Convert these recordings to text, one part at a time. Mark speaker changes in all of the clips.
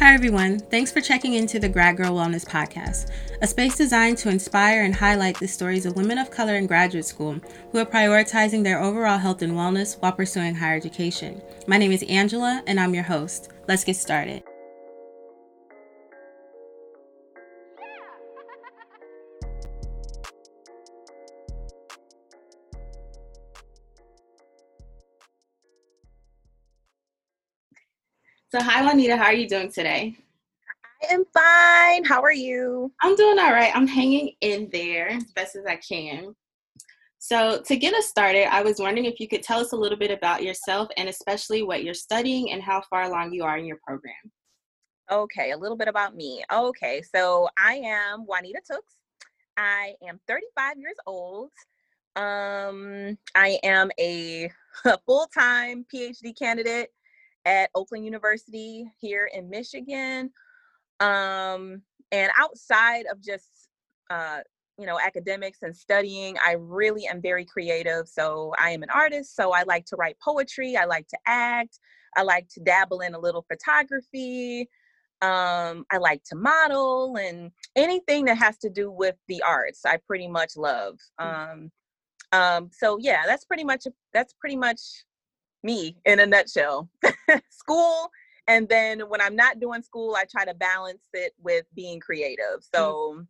Speaker 1: Hi, everyone. Thanks for checking into the Grad Girl Wellness Podcast, a space designed to inspire and highlight the stories of women of color in graduate school who are prioritizing their overall health and wellness while pursuing higher education. My name is Angela, and I'm your host. Let's get started. So, hi, Juanita. How are you doing today?
Speaker 2: I am fine. How are you?
Speaker 1: I'm doing all right. I'm hanging in there as best as I can. So, to get us started, I was wondering if you could tell us a little bit about yourself and especially what you're studying and how far along you are in your program.
Speaker 2: Okay, a little bit about me. Okay, so I am Juanita Tooks. I am 35 years old. Um, I am a full time PhD candidate at Oakland University here in Michigan. Um, and outside of just, uh, you know, academics and studying, I really am very creative. So I am an artist. So I like to write poetry. I like to act. I like to dabble in a little photography. Um, I like to model and anything that has to do with the arts. I pretty much love. Mm. Um, um, so yeah, that's pretty much that's pretty much me in a nutshell. school and then when I'm not doing school, I try to balance it with being creative. Mm. So mm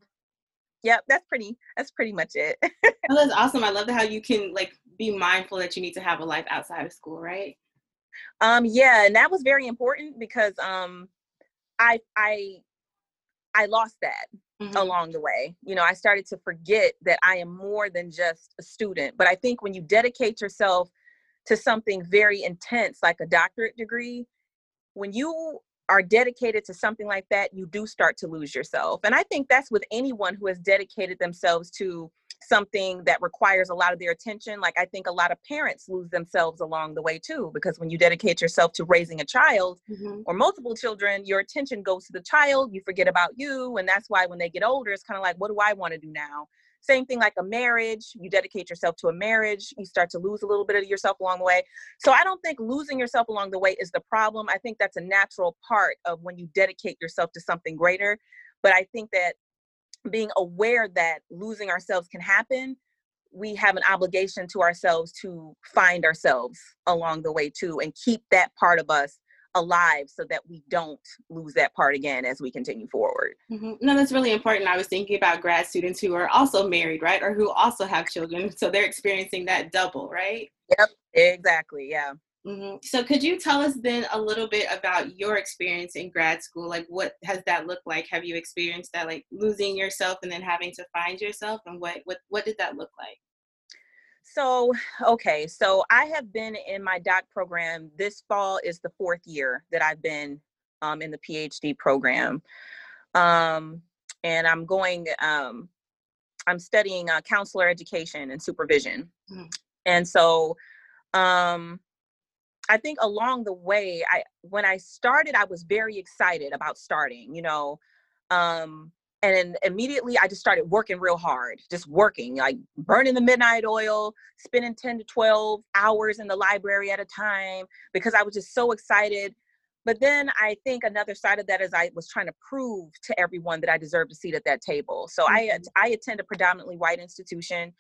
Speaker 2: yep, that's pretty that's pretty much it.
Speaker 1: oh, that's awesome. I love how you can like be mindful that you need to have a life outside of school, right?
Speaker 2: Um yeah, and that was very important because um I I I lost that mm-hmm. along the way. You know, I started to forget that I am more than just a student. But I think when you dedicate yourself to something very intense like a doctorate degree, when you are dedicated to something like that, you do start to lose yourself. And I think that's with anyone who has dedicated themselves to something that requires a lot of their attention. Like I think a lot of parents lose themselves along the way too, because when you dedicate yourself to raising a child mm-hmm. or multiple children, your attention goes to the child, you forget about you. And that's why when they get older, it's kind of like, what do I want to do now? Same thing like a marriage, you dedicate yourself to a marriage, you start to lose a little bit of yourself along the way. So I don't think losing yourself along the way is the problem. I think that's a natural part of when you dedicate yourself to something greater. But I think that being aware that losing ourselves can happen, we have an obligation to ourselves to find ourselves along the way too and keep that part of us alive so that we don't lose that part again as we continue forward.
Speaker 1: Mm-hmm. No, that's really important. I was thinking about grad students who are also married, right? Or who also have children. So they're experiencing that double, right?
Speaker 2: Yep, exactly. Yeah.
Speaker 1: Mm-hmm. So could you tell us then a little bit about your experience in grad school? Like what has that looked like? Have you experienced that like losing yourself and then having to find yourself and what what what did that look like?
Speaker 2: So, okay, so I have been in my doc program. This fall is the fourth year that I've been um, in the PhD program. Um, and I'm going, um, I'm studying uh, counselor education and supervision. Mm-hmm. And so, um, I think along the way, I when I started, I was very excited about starting. You know, um, and immediately i just started working real hard just working like burning the midnight oil spending 10 to 12 hours in the library at a time because i was just so excited but then i think another side of that is i was trying to prove to everyone that i deserved a seat at that table so mm-hmm. i i attend a predominantly white institution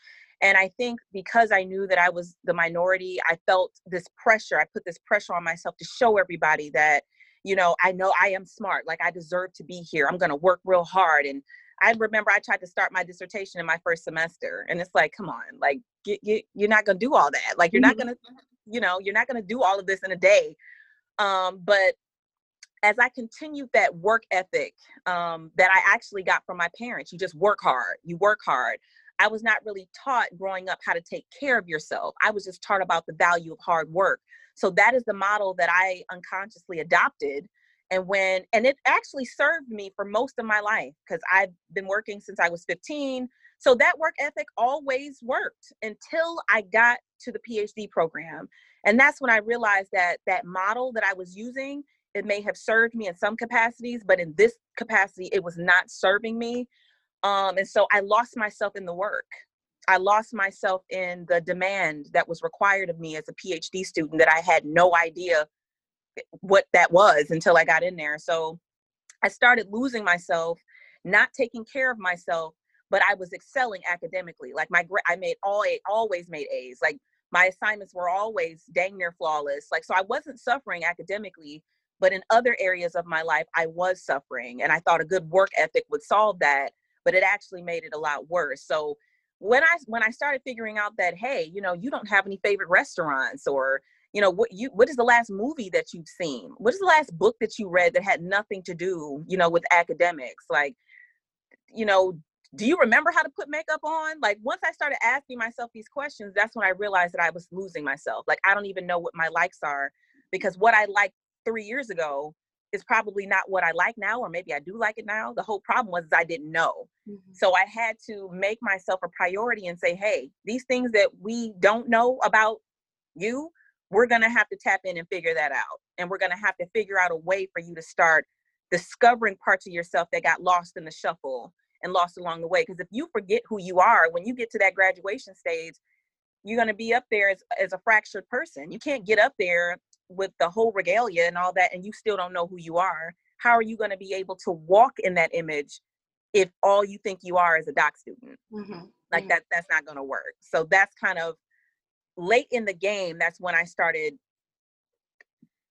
Speaker 2: and i think because i knew that i was the minority i felt this pressure i put this pressure on myself to show everybody that you know, I know I am smart, like I deserve to be here. I'm going to work real hard. And I remember I tried to start my dissertation in my first semester, and it's like, come on, like you, you, you're not going to do all that. Like you're mm-hmm. not going to, you know, you're not going to do all of this in a day. Um, but as I continued that work ethic um, that I actually got from my parents, you just work hard, you work hard. I was not really taught growing up how to take care of yourself. I was just taught about the value of hard work. So that is the model that I unconsciously adopted. And when, and it actually served me for most of my life because I've been working since I was 15. So that work ethic always worked until I got to the PhD program. And that's when I realized that that model that I was using, it may have served me in some capacities, but in this capacity, it was not serving me. Um, and so I lost myself in the work. I lost myself in the demand that was required of me as a PhD student that I had no idea what that was until I got in there. So I started losing myself, not taking care of myself, but I was excelling academically. Like my I made all A, always made A's. Like my assignments were always dang near flawless. Like so I wasn't suffering academically, but in other areas of my life I was suffering and I thought a good work ethic would solve that, but it actually made it a lot worse. So when I when I started figuring out that hey, you know, you don't have any favorite restaurants or you know what you what is the last movie that you've seen? What is the last book that you read that had nothing to do you know with academics? Like you know do you remember how to put makeup on? Like once i started asking myself these questions that's when i realized that i was losing myself. Like i don't even know what my likes are because what i liked three years ago is probably not what i like now or maybe i do like it now. The whole problem was i didn't know mm-hmm. so i had to make myself a priority and say hey these things that we don't know about you we're going to have to tap in and figure that out. And we're going to have to figure out a way for you to start discovering parts of yourself that got lost in the shuffle and lost along the way. Because if you forget who you are, when you get to that graduation stage, you're going to be up there as, as a fractured person. You can't get up there with the whole regalia and all that, and you still don't know who you are. How are you going to be able to walk in that image if all you think you are is a doc student? Mm-hmm. Like mm-hmm. that, that's not going to work. So that's kind of late in the game, that's when I started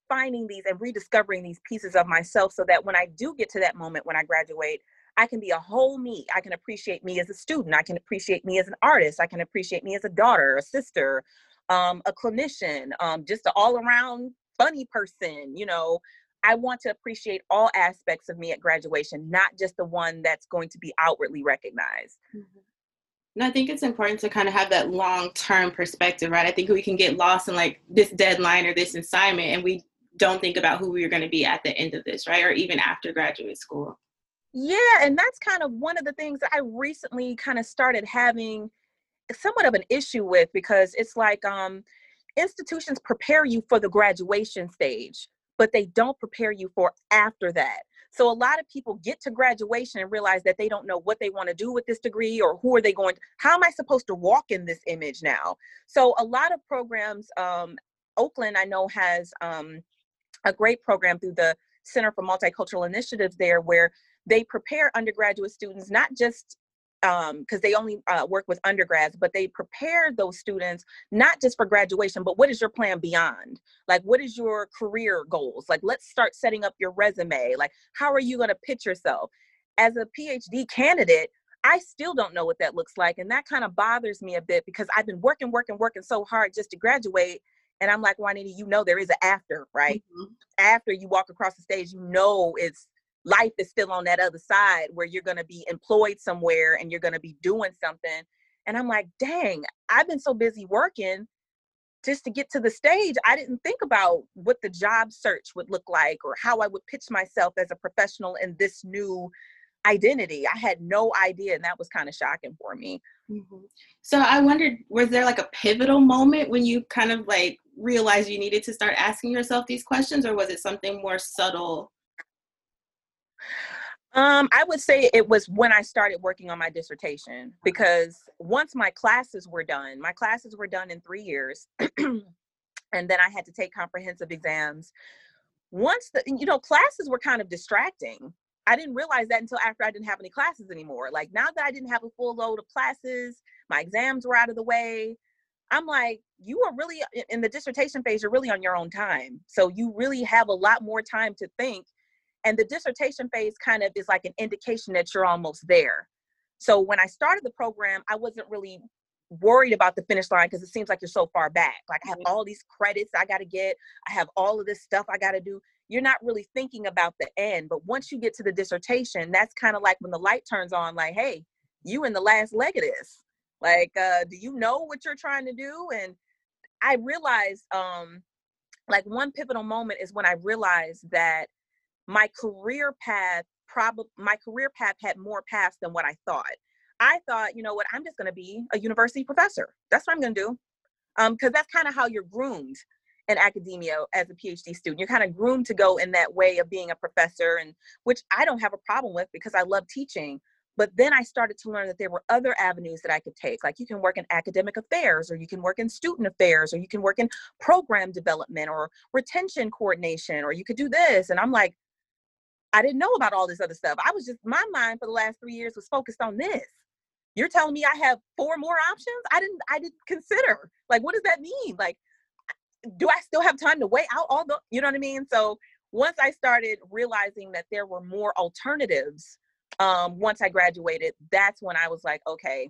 Speaker 2: finding these and rediscovering these pieces of myself so that when I do get to that moment when I graduate, I can be a whole me. I can appreciate me as a student. I can appreciate me as an artist. I can appreciate me as a daughter, a sister, um, a clinician, um, just an all around funny person. You know, I want to appreciate all aspects of me at graduation, not just the one that's going to be outwardly recognized. Mm-hmm.
Speaker 1: And I think it's important to kind of have that long term perspective, right? I think we can get lost in like this deadline or this assignment and we don't think about who we're going to be at the end of this, right? Or even after graduate school.
Speaker 2: Yeah, and that's kind of one of the things that I recently kind of started having somewhat of an issue with because it's like um institutions prepare you for the graduation stage, but they don't prepare you for after that. So a lot of people get to graduation and realize that they don't know what they want to do with this degree or who are they going to, how am I supposed to walk in this image now? So a lot of programs, um, Oakland, I know has um, a great program through the Center for Multicultural Initiatives there where they prepare undergraduate students not just because um, they only uh, work with undergrads, but they prepare those students not just for graduation, but what is your plan beyond? Like, what is your career goals? Like, let's start setting up your resume. Like, how are you going to pitch yourself? As a PhD candidate, I still don't know what that looks like. And that kind of bothers me a bit because I've been working, working, working so hard just to graduate. And I'm like, Juanita, you know, there is an after, right? Mm-hmm. After you walk across the stage, you know, it's life is still on that other side where you're going to be employed somewhere and you're going to be doing something. And i'm like dang i've been so busy working just to get to the stage i didn't think about what the job search would look like or how i would pitch myself as a professional in this new identity. I had no idea and that was kind of shocking for me.
Speaker 1: Mm-hmm. so i wondered was there like a pivotal moment when you kind of like realized you needed to start asking yourself these questions or was it something more subtle
Speaker 2: um, I would say it was when I started working on my dissertation because once my classes were done, my classes were done in three years, and then I had to take comprehensive exams. Once the you know classes were kind of distracting. I didn't realize that until after I didn't have any classes anymore. Like now that I didn't have a full load of classes, my exams were out of the way. I'm like, you are really in the dissertation phase, you're really on your own time. So you really have a lot more time to think and the dissertation phase kind of is like an indication that you're almost there. So when I started the program, I wasn't really worried about the finish line because it seems like you're so far back. Like I have mm-hmm. all these credits I got to get, I have all of this stuff I got to do. You're not really thinking about the end. But once you get to the dissertation, that's kind of like when the light turns on, like, hey, you in the last leg of this. Like, uh, do you know what you're trying to do? And I realized, um, like, one pivotal moment is when I realized that my career path probably my career path had more paths than what I thought. I thought, you know what, I'm just going to be a university professor. That's what I'm going to do. Um, because that's kind of how you're groomed in academia as a PhD student. You're kind of groomed to go in that way of being a professor, and which I don't have a problem with because I love teaching. But then I started to learn that there were other avenues that I could take. Like you can work in academic affairs, or you can work in student affairs, or you can work in program development or retention coordination, or you could do this. And I'm like, I didn't know about all this other stuff. I was just my mind for the last three years was focused on this. You're telling me I have four more options? I didn't I didn't consider. Like what does that mean? Like do I still have time to weigh out all the you know what I mean? So once I started realizing that there were more alternatives, um, once I graduated, that's when I was like, okay,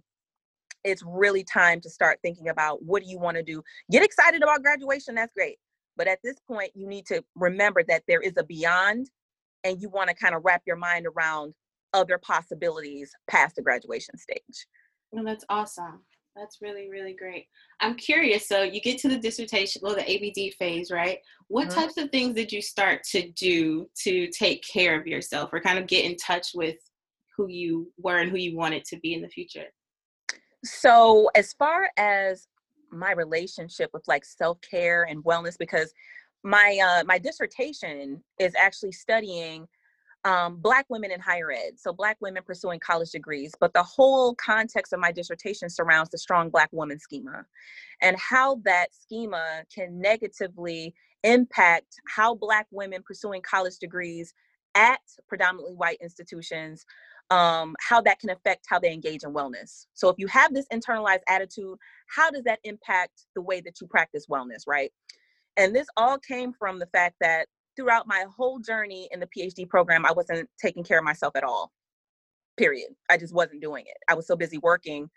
Speaker 2: it's really time to start thinking about what do you want to do. Get excited about graduation, that's great. But at this point, you need to remember that there is a beyond and you want to kind of wrap your mind around other possibilities past the graduation stage.
Speaker 1: No, that's awesome. That's really, really great. I'm curious. So you get to the dissertation, well, the ABD phase, right? What mm-hmm. types of things did you start to do to take care of yourself or kind of get in touch with who you were and who you wanted to be in the future?
Speaker 2: So, as far as my relationship with like self-care and wellness because my uh, my dissertation is actually studying um, Black women in higher ed, so Black women pursuing college degrees. But the whole context of my dissertation surrounds the strong Black woman schema and how that schema can negatively impact how Black women pursuing college degrees at predominantly white institutions um, how that can affect how they engage in wellness. So if you have this internalized attitude, how does that impact the way that you practice wellness, right? And this all came from the fact that throughout my whole journey in the PhD program, I wasn't taking care of myself at all. Period. I just wasn't doing it. I was so busy working.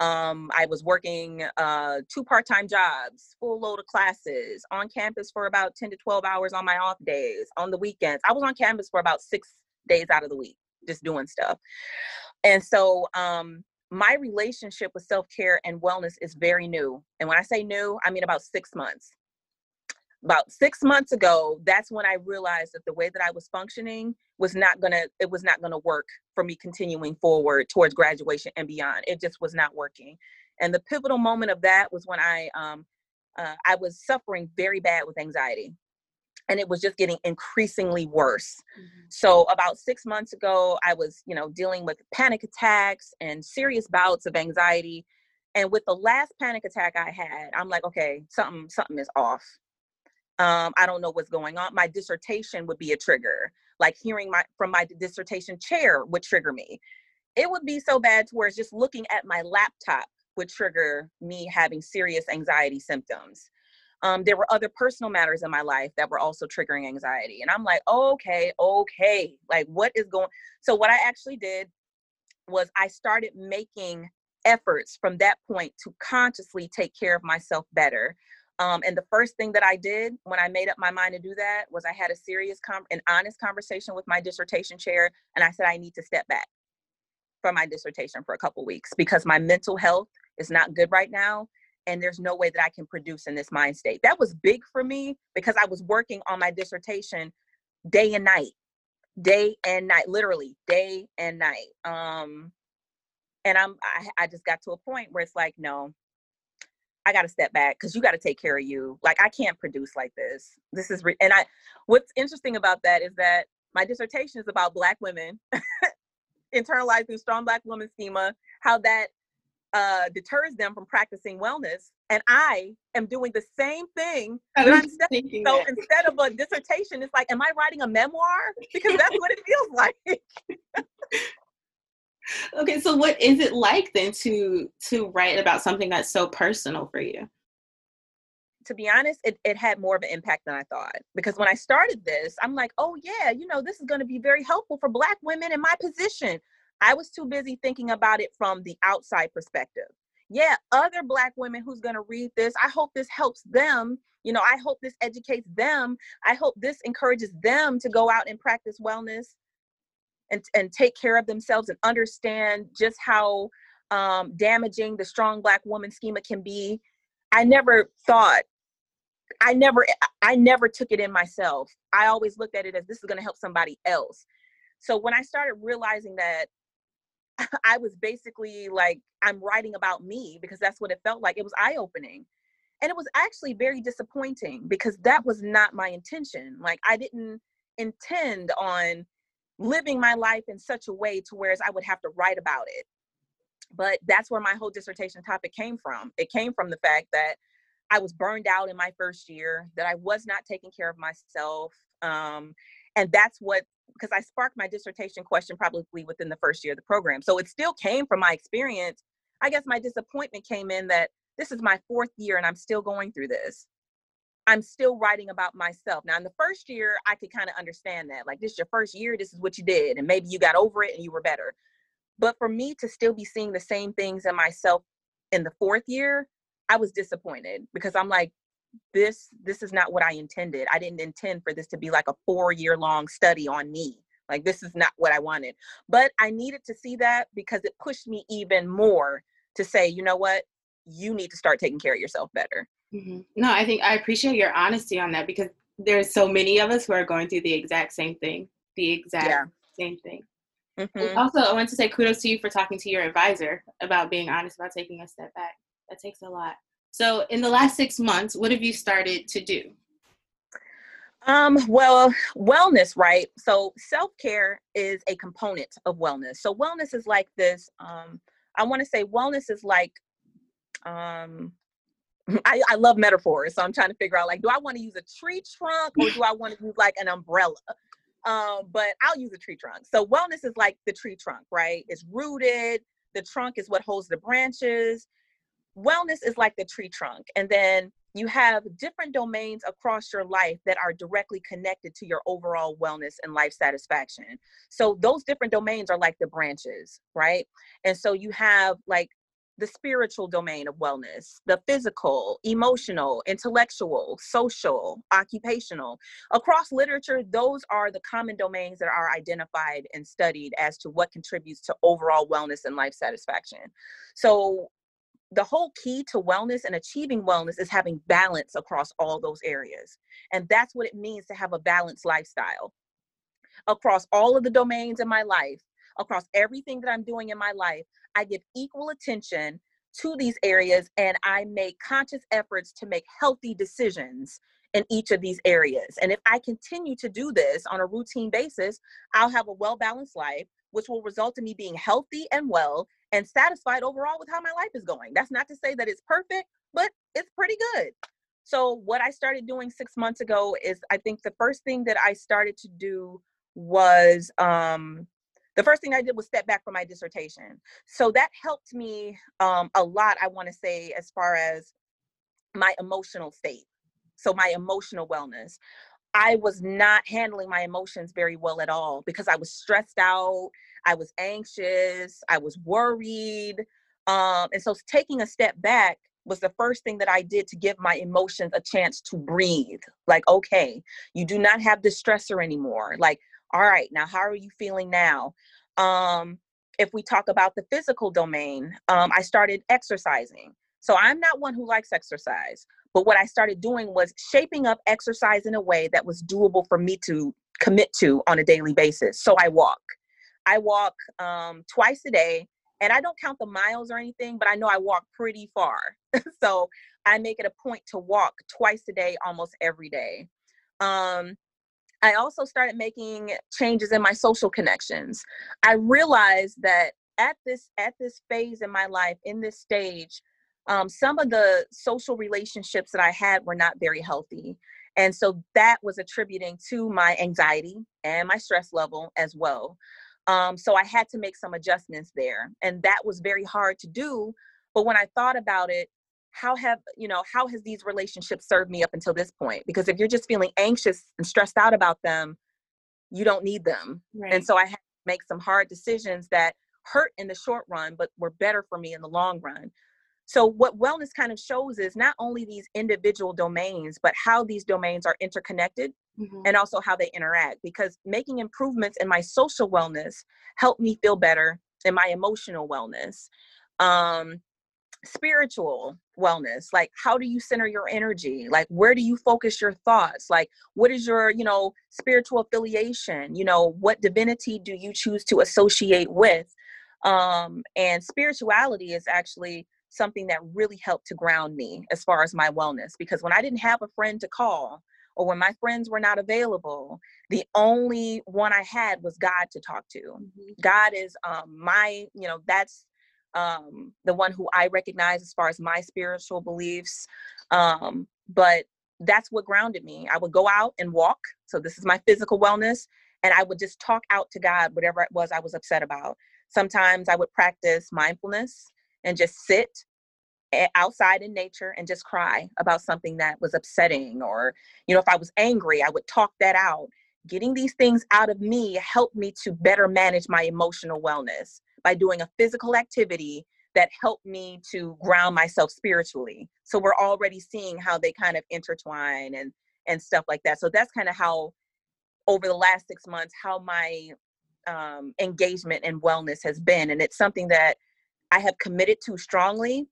Speaker 2: Um, I was working uh, two part-time jobs, full load of classes, on campus for about 10 to 12 hours on my off days, on the weekends. I was on campus for about six days out of the week just doing stuff. And so um my relationship with self-care and wellness is very new. And when I say new, I mean about 6 months. About 6 months ago, that's when I realized that the way that I was functioning was not to it was not to work for me continuing forward towards graduation and beyond. It just was not working. And the pivotal moment of that was when I um uh, I was suffering very bad with anxiety and it was just getting increasingly worse. Mm-hmm. So about 6 months ago I was, you know, dealing with panic attacks and serious bouts of anxiety and with the last panic attack I had, I'm like, okay, something something is off. Um, I don't know what's going on. My dissertation would be a trigger. Like hearing my from my dissertation chair would trigger me. It would be so bad to where it's just looking at my laptop would trigger me having serious anxiety symptoms um, there were other personal matters in my life that were also triggering anxiety. And I'm like, okay, okay, like what is going? So what I actually did was I started making efforts from that point to consciously take care of myself better. Um, and the first thing that I did when I made up my mind to do that was I had a serious, com- an honest conversation with my dissertation chair, and I said I need to step back from my dissertation for a couple weeks because my mental health is not good right now, and there's no way that I can produce in this mind state. That was big for me because I was working on my dissertation day and night, day and night, literally day and night. Um, and I'm I, I just got to a point where it's like, no, I got to step back because you got to take care of you. Like I can't produce like this. This is re- and I. What's interesting about that is that my dissertation is about Black women internalizing strong Black woman schema. How that uh, deters them from practicing wellness. And I am doing the same thing. I'm so that. instead of a dissertation, it's like, am I writing a memoir? Because that's what it feels like.
Speaker 1: Okay, so what is it like then to to write about something that's so personal for you?
Speaker 2: to be honest, it, it had more of an impact than I thought. Because when I started this, I'm like, oh, yeah, you know, this is going to be very helpful for Black women in my position. I was too busy thinking about it from the outside perspective. Yeah, other Black women who's going to read this, I hope this helps them. You know, I hope this educates them. I hope this encourages them to go out and practice wellness and, and take care of themselves and understand just how um, damaging the strong Black woman schema can be. I never thought I never I never took it in myself. I always looked at it as this is going to help somebody else. So when I started realizing that I was basically like, I'm writing about me because that's what it felt like. It was eye opening. And it was actually very disappointing because that was not my intention. Like, I didn't intend on living my life in such a way to whereas I would have to write about it. But that's where my whole dissertation topic came from. It came from the fact that I was burned out in my first year, that I was not taking care of myself. Um, and that's what because I sparked my dissertation question probably within the first year of the program. So it still came from my experience. I guess my disappointment came in that this is my fourth year and I'm still going through this. I'm still writing about myself. Now, in the first year, I could kind of understand that. Like, this is your first year, this is what you did, and maybe you got over it and you were better. But for me to still be seeing the same things in myself in the fourth year, I was disappointed because I'm like, this this is not what I intended. I didn't intend for this to be like a four year long study on me. Like this is not what I wanted. But I needed to see that because it pushed me even more to say, you know what, you need to start taking care of yourself better.
Speaker 1: Mm-hmm. No, I think I appreciate your honesty on that because there's so many of us who are going through the exact same thing, the exact yeah. same thing. Mm-hmm. Also, I want to say kudos to you for talking to your advisor about being honest about taking a step back. That takes a lot. So, in the last six months, what have you started to do?
Speaker 2: Um, well, wellness, right? So, self care is a component of wellness. So, wellness is like this. Um, I want to say wellness is like, um, I, I love metaphors. So, I'm trying to figure out like, do I want to use a tree trunk or do I want to use like an umbrella? Um, but I'll use a tree trunk. So, wellness is like the tree trunk, right? It's rooted. The trunk is what holds the branches wellness is like the tree trunk and then you have different domains across your life that are directly connected to your overall wellness and life satisfaction so those different domains are like the branches right and so you have like the spiritual domain of wellness, the physical, emotional, intellectual, social, occupational. Across literature, those are the common domains that are identified and studied as to what contributes to overall wellness and life satisfaction. So, the whole key to wellness and achieving wellness is having balance across all those areas. And that's what it means to have a balanced lifestyle across all of the domains in my life, across everything that I'm doing in my life. I give equal attention to these areas and I make conscious efforts to make healthy decisions in each of these areas. And if I continue to do this on a routine basis, I'll have a well balanced life, which will result in me being healthy and well and satisfied overall with how my life is going. That's not to say that it's perfect, but it's pretty good. So, what I started doing six months ago is I think the first thing that I started to do was um, the first thing I did was step back from my dissertation. So, that helped me um, a lot, I want to say, as far as my emotional state. So, my emotional wellness. I was not handling my emotions very well at all because I was stressed out. I was anxious. I was worried. Um, and so taking a step back was the first thing that I did to give my emotions a chance to breathe. Like, okay, you do not have this stressor anymore. Like, all right, now how are you feeling now? Um, if we talk about the physical domain, um, I started exercising. So I'm not one who likes exercise, but what I started doing was shaping up exercise in a way that was doable for me to commit to on a daily basis. So I walk. I walk um, twice a day, and I don't count the miles or anything, but I know I walk pretty far. so I make it a point to walk twice a day, almost every day. Um, I also started making changes in my social connections. I realized that at this at this phase in my life, in this stage, um, some of the social relationships that I had were not very healthy. And so that was attributing to my anxiety and my stress level as well. Um, so I had to make some adjustments there. And that was very hard to do. But when I thought about it, how have, you know, how has these relationships served me up until this point? Because if you're just feeling anxious and stressed out about them, you don't need them. Right. And so I had to make some hard decisions that hurt in the short run, but were better for me in the long run. So, what wellness kind of shows is not only these individual domains, but how these domains are interconnected mm-hmm. and also how they interact. Because making improvements in my social wellness helped me feel better in my emotional wellness. Um, spiritual wellness like how do you center your energy like where do you focus your thoughts like what is your you know spiritual affiliation you know what divinity do you choose to associate with um and spirituality is actually something that really helped to ground me as far as my wellness because when I didn't have a friend to call or when my friends were not available, the only one I had was God to talk to. Mm-hmm. God is um, my, you know, that's um, the one who I recognize as far as my spiritual beliefs. Um, but that's what grounded me. I would go out and walk. So this is my physical wellness. and I would just talk out to God whatever it was I was upset about. Sometimes I would practice mindfulness and just sit outside in nature and just cry about something that was upsetting or you know if i was angry i would talk that out getting these things out of me helped me to better manage my emotional wellness by doing a physical activity that helped me to ground myself spiritually. So we're already seeing how they kind of intertwine and and stuff like that. So that's kind of how over the last six months how my um, engagement and wellness has been. And it's something that i have committed to strongly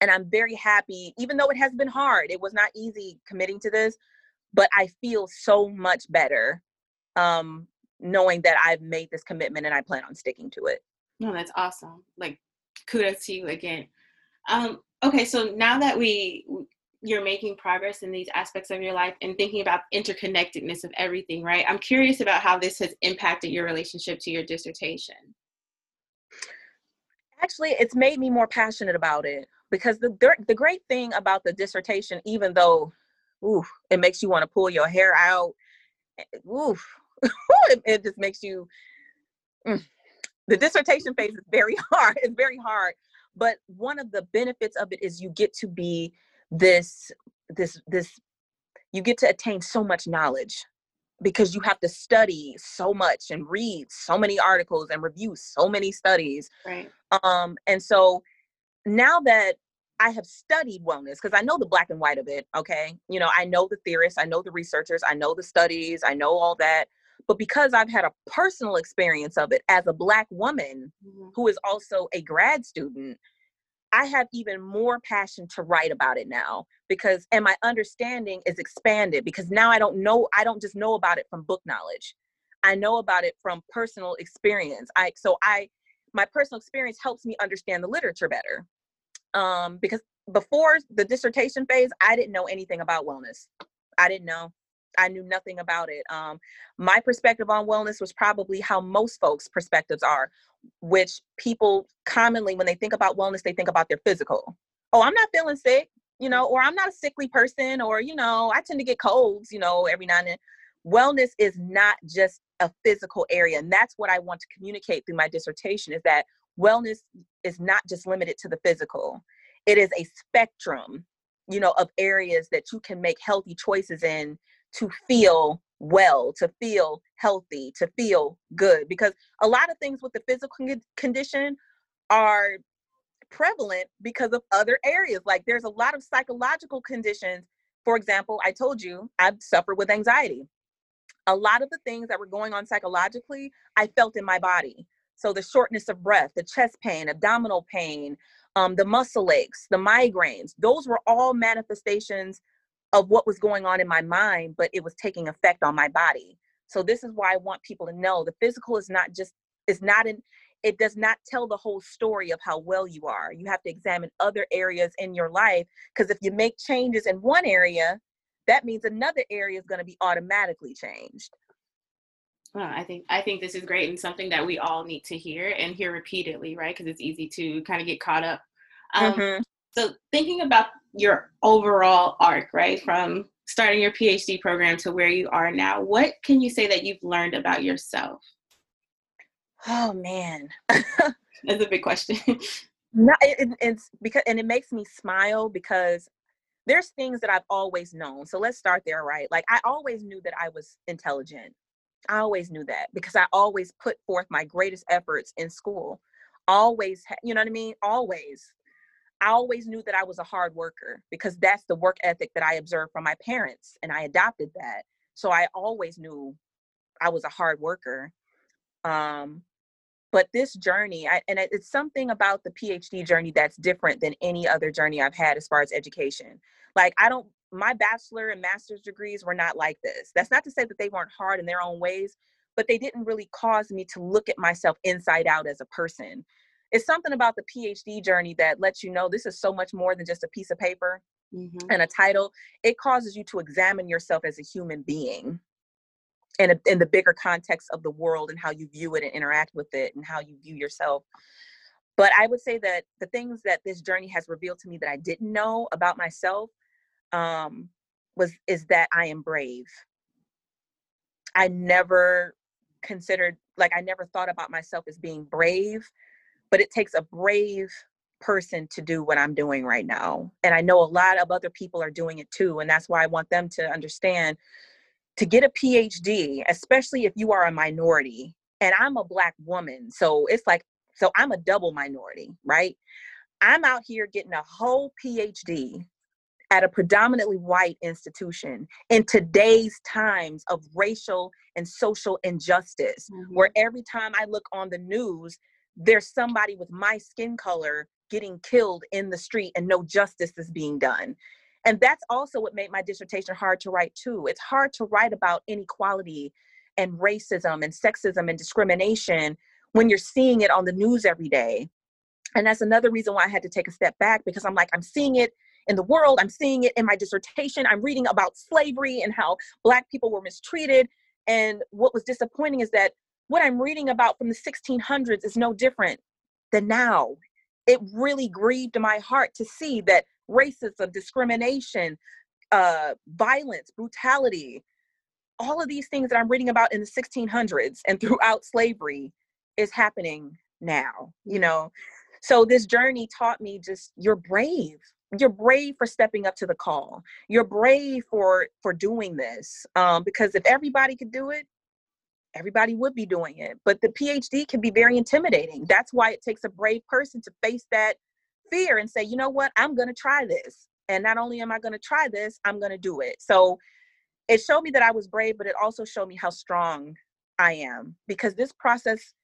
Speaker 2: and i'm very happy even though it has been hard. It was not easy committing to this but i feel so much better um knowing that i've made this commitment and i plan on sticking to it
Speaker 1: no that's awesome. Like kudos to you again. Um okay so now that we you're making progress in these aspects of your life and thinking about interconnectedness of everything right? I'm curious about how this has impacted your relationship to your dissertation.
Speaker 2: Actually it's made me more passionate about it because the the great thing about the dissertation, even though, ooh, it makes you want to pull your hair out, eh, ooh, it, it, just makes you. Mm, the dissertation phase is very hard. It's very hard, but one of the benefits of it is you get to be this this this you get to attain so much knowledge because you have to study so much and read so many articles and review so many studies
Speaker 1: right
Speaker 2: um and so now that I have studied wellness because I know the black and white of it. Okay. You know, I know the theorists, I know the researchers, I know the studies, I know all that. But because I've had a personal experience of it as a black woman mm-hmm. who is also a grad student, I have even more passion to write about it now because, and my understanding is expanded because now I don't know, I don't just know about it from book knowledge. I know about it from personal experience. I, so I, my personal experience helps me understand the literature better um, because before the dissertation phase, I didn't know anything about wellness. I didn't know. I knew nothing about it. Um, my perspective on wellness was probably how most folks' perspectives are, which people commonly, when they think about wellness, they think about their physical. Oh, I'm not feeling sick, you know, or I'm not a sickly person, or, you know, I tend to get colds, you know, every now and then. Wellness is not just a physical area. And that's what I want to communicate through my dissertation is that wellness is not just limited to the physical it is a spectrum you know of areas that you can make healthy choices in to feel well to feel healthy to feel good because a lot of things with the physical condition are prevalent because of other areas. Like there's a lot of psychological conditions. For example i told you i've suffered with anxiety. A lot of the things that were going on psychologically i felt in my body. So the shortness of breath, the chest pain, abdominal pain, um, the muscle aches, the migraines, those were all manifestations of what was going on in my mind, but it was taking effect on my body. So this is why I want people to know the physical is not just is not an it does not tell the whole story of how well you are. You have to examine other areas in your life because if you make changes in one area, that means another area is going to be automatically changed.
Speaker 1: Well, I think I think this is great and something that we all need to hear and hear repeatedly, right? Because it's easy to kind of get caught up. Um, mm-hmm. So thinking about your overall arc, right, from starting your PhD program to where you are now, what can you say that you've learned about yourself?
Speaker 2: Oh man,
Speaker 1: that's a big question.
Speaker 2: no, it, it's because and it makes me smile because there's things that I've always known. So let's start there, right? Like I always knew that I was intelligent. I always knew that because I always put forth my greatest efforts in school. Always, you know what I mean? Always. I always knew that I was a hard worker because that's the work ethic that I observed from my parents and I adopted that. So I always knew I was a hard worker. Um, but this journey, I, and it's something about the PhD journey that's different than any other journey I've had as far as education. Like, I don't my bachelor and master's degrees were not like this. That's not to say that they weren't hard in their own ways, but they didn't really cause me to look at myself inside out as a person. It's something about the PhD journey that lets you know this is so much more than just a piece of paper mm-hmm. and a title. It causes you to examine yourself as a human being in, a, in the bigger context of the world and how you view it and interact with it and how you view yourself. But I would say that the things that this journey has revealed to me that I didn't know about myself um, was is that I am brave. I never considered like I never thought about myself as being brave, but it takes a brave person to do what I'm doing right now. And I know a lot of other people are doing it too. And that's why I want them to understand to get a PhD, especially if you are a minority, and I'm a Black woman. So it's like, so I'm a double minority, right? I'm out here getting a whole PhD at a predominantly white institution in today's times of racial and social injustice, mm-hmm. where every time I look on the news, there's somebody with my skin color getting killed in the street and no justice is being done. And that's also what made my dissertation hard to write, too. It's hard to write about inequality and racism and sexism and discrimination when you're seeing it on the news every day. And that's another reason why I had to take a step back because I'm like, I'm seeing it in the world, I'm seeing it in my dissertation, I'm reading about slavery and how Black people were mistreated. And what was disappointing is that what I'm reading about from the 1600s is no different than now. It really grieved my heart to see that racism, discrimination, uh, violence, brutality, all of these things that I'm reading about in the 1600s and throughout slavery is happening now, you know. So this journey taught me just you're brave. You're brave for stepping up to the call. You're brave for for doing this. Um, because if everybody could do it, everybody would be doing it. But the PhD can be very intimidating. That's why it takes a brave person to face that fear and say, you know what, I'm going to try this. And not only am I going to try this, I'm going to do it. So it showed me that I was brave, but it also showed me how strong I am because this process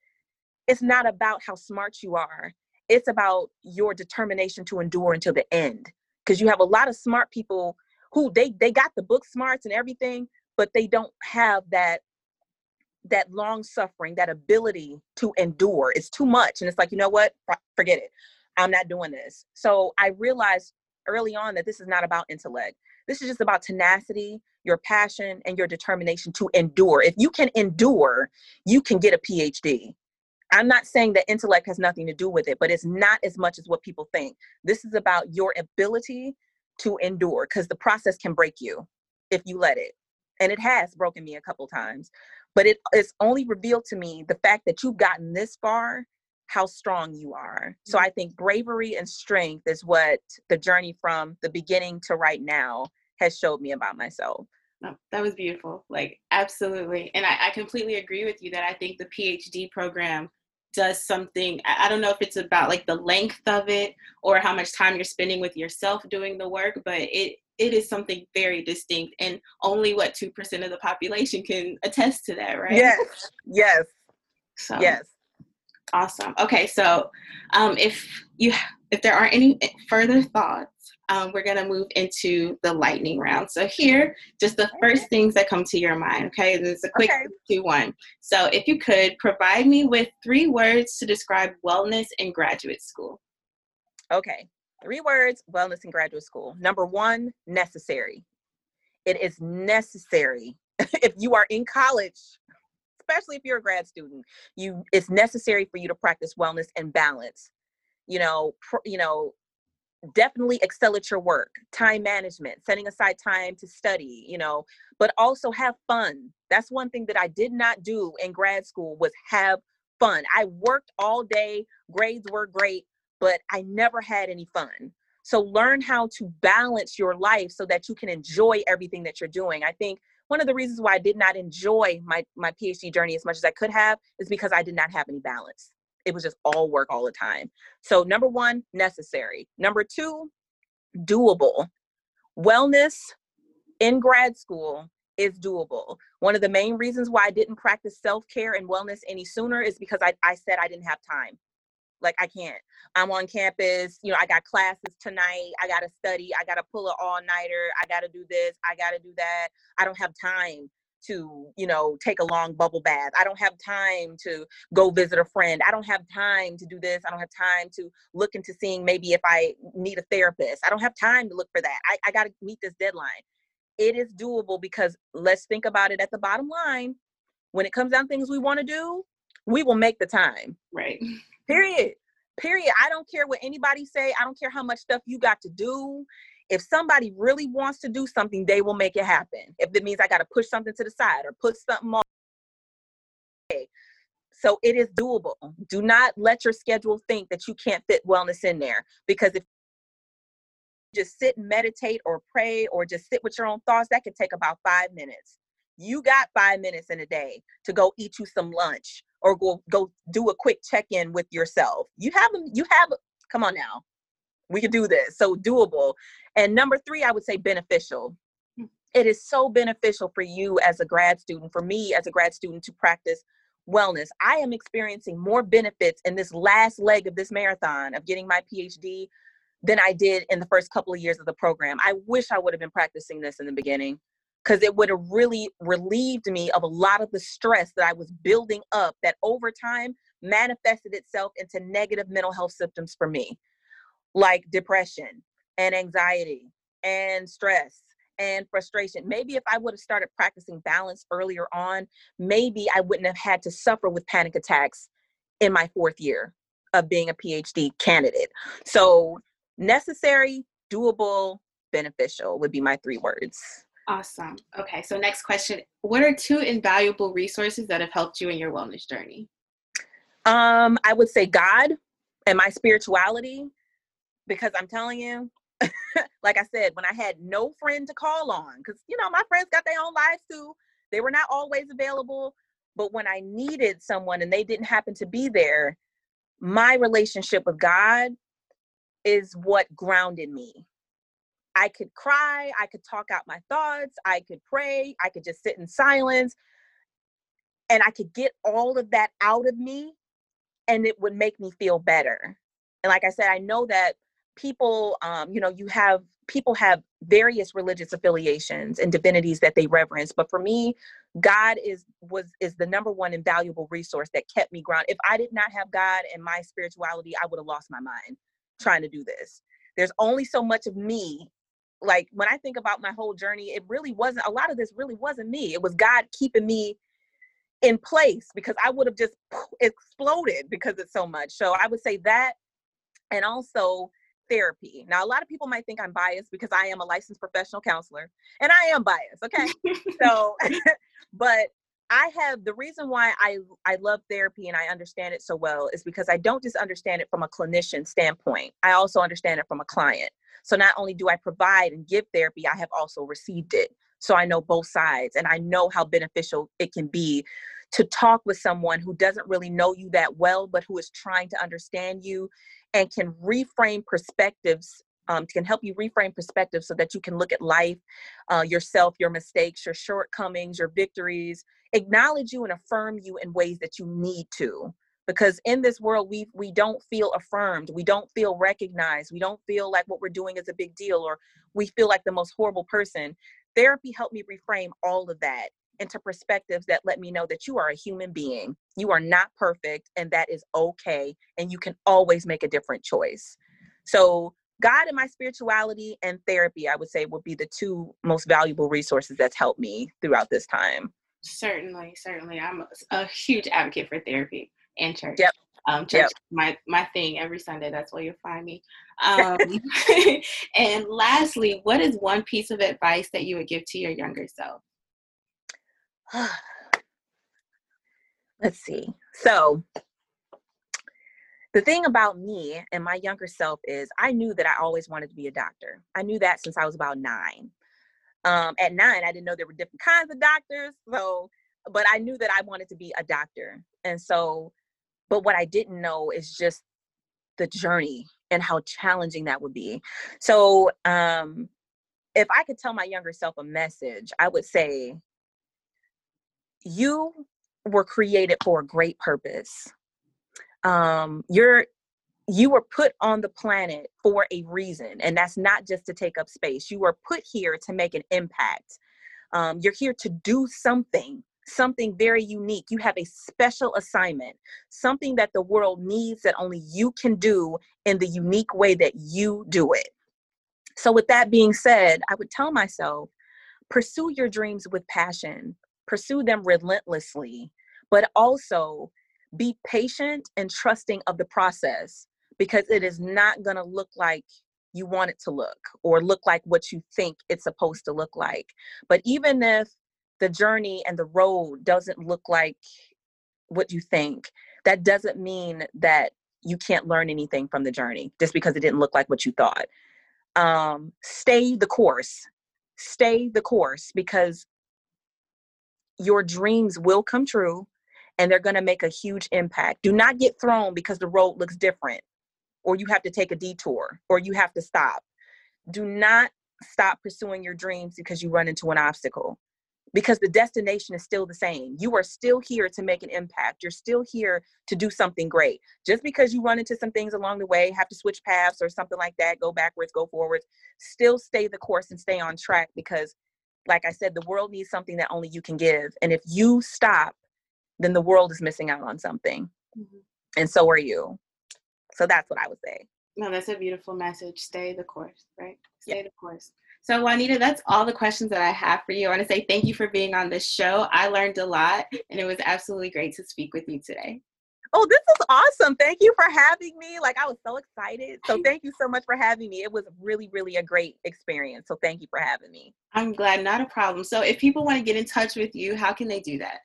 Speaker 2: is not about how smart you are. It's about your determination to endure until the end. Because you have a lot of smart people who they they got the book smarts and everything, but they don't have that that long suffering, that ability to endure. It's too much. And it's like, you know what? Forget it. I'm not doing this. So I realized early on that this is not about intellect. This is just about tenacity, your passion, and your determination to endure. If you can endure, you can get a PhD. I'm not saying that intellect has nothing to do with it, but it's not as much as what people think. This is about your ability to endure because the process can break you if you let it. And it has broken me a couple times. But it, it's only revealed to me the fact that you've gotten this far how strong you are. So mm-hmm. I think bravery and strength is what the journey from the beginning to right now has showed me about myself.
Speaker 1: No, that was beautiful. Like, absolutely. And I, I, completely agree with you that I think the PhD program does something. I, I don't know if it's about like the length of it or how much time you're spending with yourself doing the work, but it it is something very distinct and only what 2% of the population can attest to that, right?
Speaker 2: Yes. Yes. So, yes.
Speaker 1: Awesome. Okay, so um, if you if there aren't any further thoughts, um, we're gonna move into the lightning round. So here, just the first things that come to your mind. Okay, is a quick okay. two one. So if you could provide me with three words to describe wellness in graduate school.
Speaker 2: Okay, three words: wellness in graduate school. Number one, necessary. It is necessary. If you are in college especially if you're a grad student you it's necessary for you to practice wellness and balance. You know pr- you know definitely excel at your work time management setting aside time to study you know but also have fun. That's one thing that i did not do in grad school was have fun. I worked all day. Grades were great but i never had any fun so learn how to balance your life so that you can enjoy everything that you're doing i think one of the reasons why I did not enjoy my my PhD journey as much as I could have is because I did not have any balance. It was just all work all the time. So number 1, necessary. Number 2, doable. Wellness in grad school is doable. One of the main reasons why I didn't practice self-care and wellness any sooner is because I, I said I didn't have time. Like I can't. I'm on campus, you know, I got classes tonight. I got to study. I got to pull an all-nighter. I got to do this. I got to do that. I don't have time to, you know, take a long bubble bath. I don't have time to go visit a friend. I don't have time to do this. I don't have time to look into seeing maybe if I need a therapist. I don't have time to look for that. I, I got to meet this deadline. It is doable because let's think about it at the bottom line. When it comes down things we want to do, we will make the time.
Speaker 1: Right.
Speaker 2: Period. Period. I don't care what anybody say. I don't care how much stuff you got to do. If somebody really wants to do something, they will make it happen. If it means I got to push something to the side or put something off, So it is doable. Do not let your schedule think that you can't fit wellness in there because if you just sit and meditate or pray or just sit with your own thoughts, that can take about five minutes. You got five minutes in a day to go eat you some lunch or go go do a quick check-in with yourself. You have you have come on now. We can do this. So doable. And number three, I would say beneficial. It is so beneficial for you as a grad student, for me as a grad student to practice wellness. I am experiencing more benefits in this last leg of this marathon of getting my PhD than I did in the first couple of years of the program. I wish I would have been practicing this in the beginning because it would have really relieved me of a lot of the stress that I was building up that over time manifested itself into negative mental health symptoms for me, like depression and anxiety and stress and frustration. Maybe if I would have started practicing balance earlier on, maybe I wouldn't have had to suffer with panic attacks in my fourth year of being a PhD candidate. So, necessary, doable, beneficial would be my three words.
Speaker 1: Awesome. Okay, so next question What are two invaluable resources that have helped you in your wellness journey?
Speaker 2: Um, I would say God and my spirituality, because I'm telling you, like I said, when I had no friend to call on, because you know, my friends got their own lives too. They were not always available. But when I needed someone and they didn't happen to be there, my relationship with God is what grounded me. I could cry, I could talk out my thoughts, I could pray, I could just sit in silence, and I could get all of that out of me, and it would make me feel better. And like I said, I know that people um, you know you have people have various religious affiliations and divinities that they reverence but for me god is was is the number one invaluable resource that kept me grounded if i did not have god and my spirituality i would have lost my mind trying to do this there's only so much of me like when i think about my whole journey it really wasn't a lot of this really wasn't me it was god keeping me in place because i would have just exploded because it's so much so i would say that and also therapy. Now, a lot of people might think I'm biased because I am a licensed professional counselor, and I am biased. Okay, so, but I have the reason why I I love therapy and I understand it so well is because I don't just understand it from a clinician standpoint. I also understand it from a client. So not only do I provide and give therapy, I have also received it. So I know both sides and I know how beneficial it can be to talk with someone who doesn't really know you that well, but who is trying to understand you and can reframe perspectives um, can help you reframe perspectives so that you can look at life, uh, yourself, your mistakes, your shortcomings, your victories, acknowledge you and affirm you in ways that you need to. Because in this world, we we don't feel affirmed, we don't feel recognized, we don't feel like what we're doing is a big deal, or we feel like the most horrible person. Therapy helped me reframe all of that into perspectives that let me know that you are a human being. You are not perfect, and that is okay. And you can always make a different choice. So, God and my spirituality and therapy, I would say, would be the two most valuable resources that's helped me throughout this time.
Speaker 1: Certainly, certainly. I'm a huge advocate for therapy and church.
Speaker 2: Yep.
Speaker 1: Um, church yep. my my thing every Sunday. That's where you'll find me. Um, and lastly, what is one piece of advice that you would give to your younger self?
Speaker 2: Let's see. So, the thing about me and my younger self is I knew that I always wanted to be a doctor. I knew that since I was about nine. Um, at nine, I didn't know there were different kinds of doctors. So, but I knew that I wanted to be a doctor. And so, but what I didn't know is just the journey and how challenging that would be. So, um, if I could tell my younger self a message, I would say you were created for a great purpose. Um, you're you were put on the planet for a reason, and that's not just to take up space. You were put here to make an impact. Um, you're here to do something, something very unique. You have a special assignment, something that the world needs that only you can do in the unique way that you do it. So, with that being said, I would tell myself pursue your dreams with passion, pursue them relentlessly, but also be patient and trusting of the process because it is not going to look like you want it to look or look like what you think it's supposed to look like. But even if the journey and the road doesn't look like what you think, that doesn't mean that you can't learn anything from the journey just because it didn't look like what you thought. Um, stay the course. Stay the course because your dreams will come true and they're going to make a huge impact. Do not get thrown because the road looks different or you have to take a detour or you have to stop. Do not stop pursuing your dreams because you run into an obstacle because the destination is still the same. You are still here to make an impact. You're still here to do something great. Just because you run into some things along the way, have to switch paths or something like that, go backwards, go forwards, still stay the course and stay on track because, like I said, the world needs something that only you can give. And if you stop, then the world is missing out on something. Mm-hmm. And so are you. So that's what I would say.
Speaker 1: No, that's a beautiful message. Stay the course, right? Stay yeah. the course. So, Juanita, that's all the questions that I have for you. I want to say thank you for being on this show. I learned a lot, and it was absolutely great to speak with you today.
Speaker 2: Oh, this is awesome. Thank you for having me. Like, I was so excited. So, thank you so much for having me. It was really, really a great experience. So, thank you for having me.
Speaker 1: I'm glad, not a problem. So, if people want to get in touch with you, how can they do that?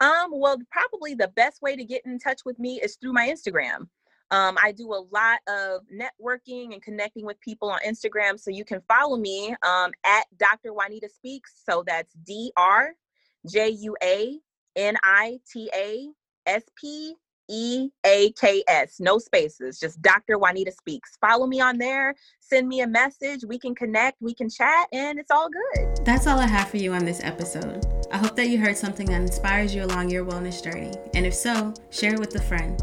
Speaker 2: Um, well, probably the best way to get in touch with me is through my Instagram. Um, I do a lot of networking and connecting with people on Instagram. So you can follow me um, at Dr. Juanita Speaks. So that's D R J U A N I T A S P E A K S, no spaces, just Dr. Juanita Speaks. Follow me on there, send me a message, we can connect, we can chat, and it's all good.
Speaker 1: That's all I have for you on this episode. I hope that you heard something that inspires you along your wellness journey. And if so, share it with a friend.